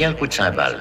bien le coup de cymbale.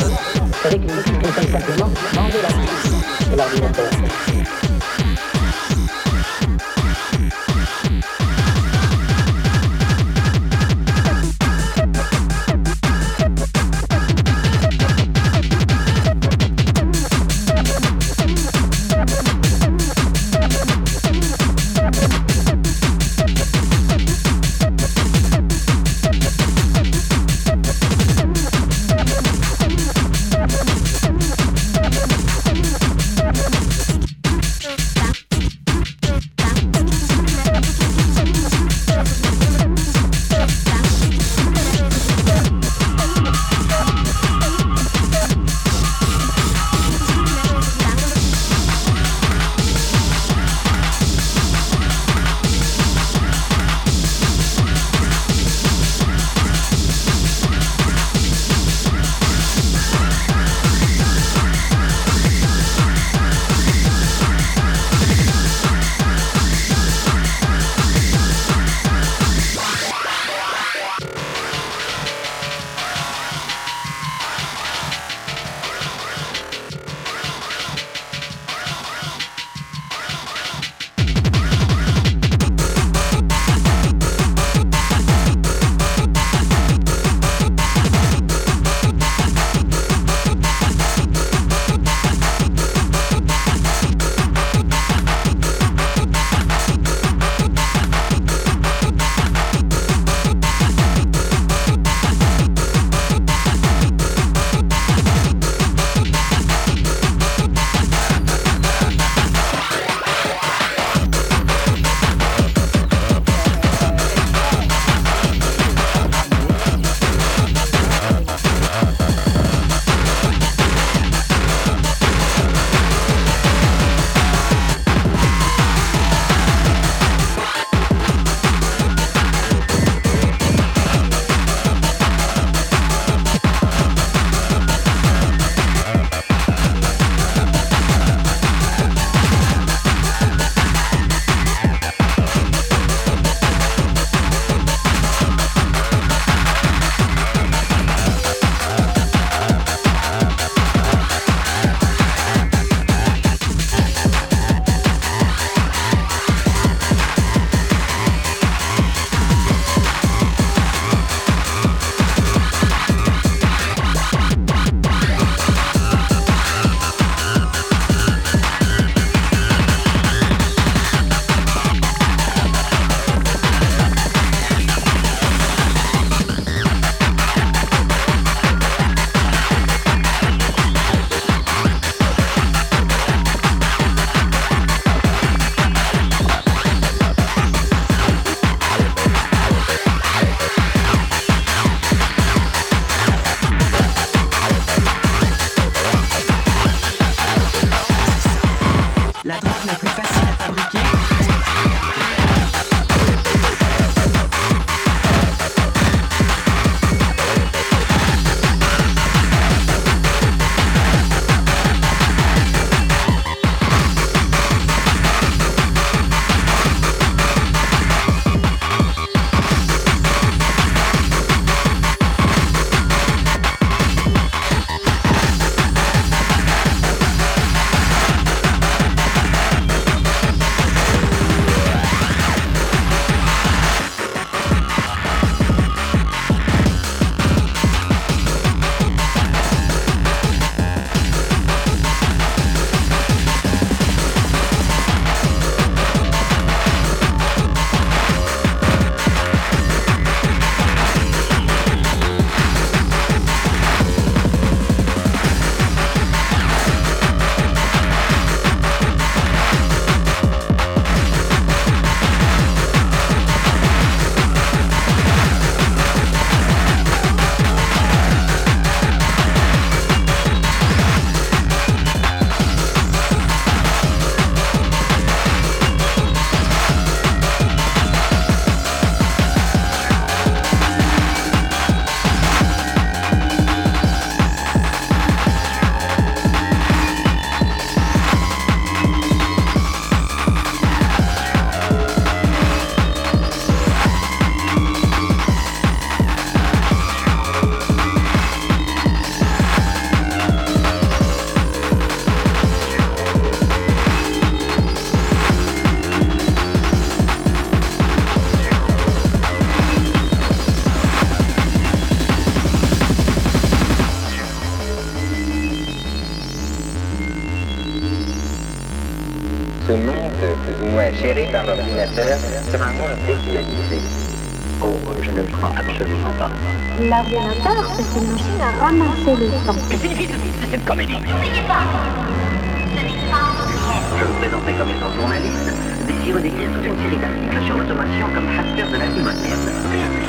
Vous savez qu'une équipe conseille simplement manger la l'ordinateur. Géré par l'ordinateur, sera un monde déshumanisé. Oh, je ne le crois absolument pas. L'ordinateur, c'est une machine à ramasser le temps. Que signifie cette comédie Je me présentais comme étant journaliste, désireux d'écrire toute une série d'articles sur l'automation comme facteur de la vie moderne.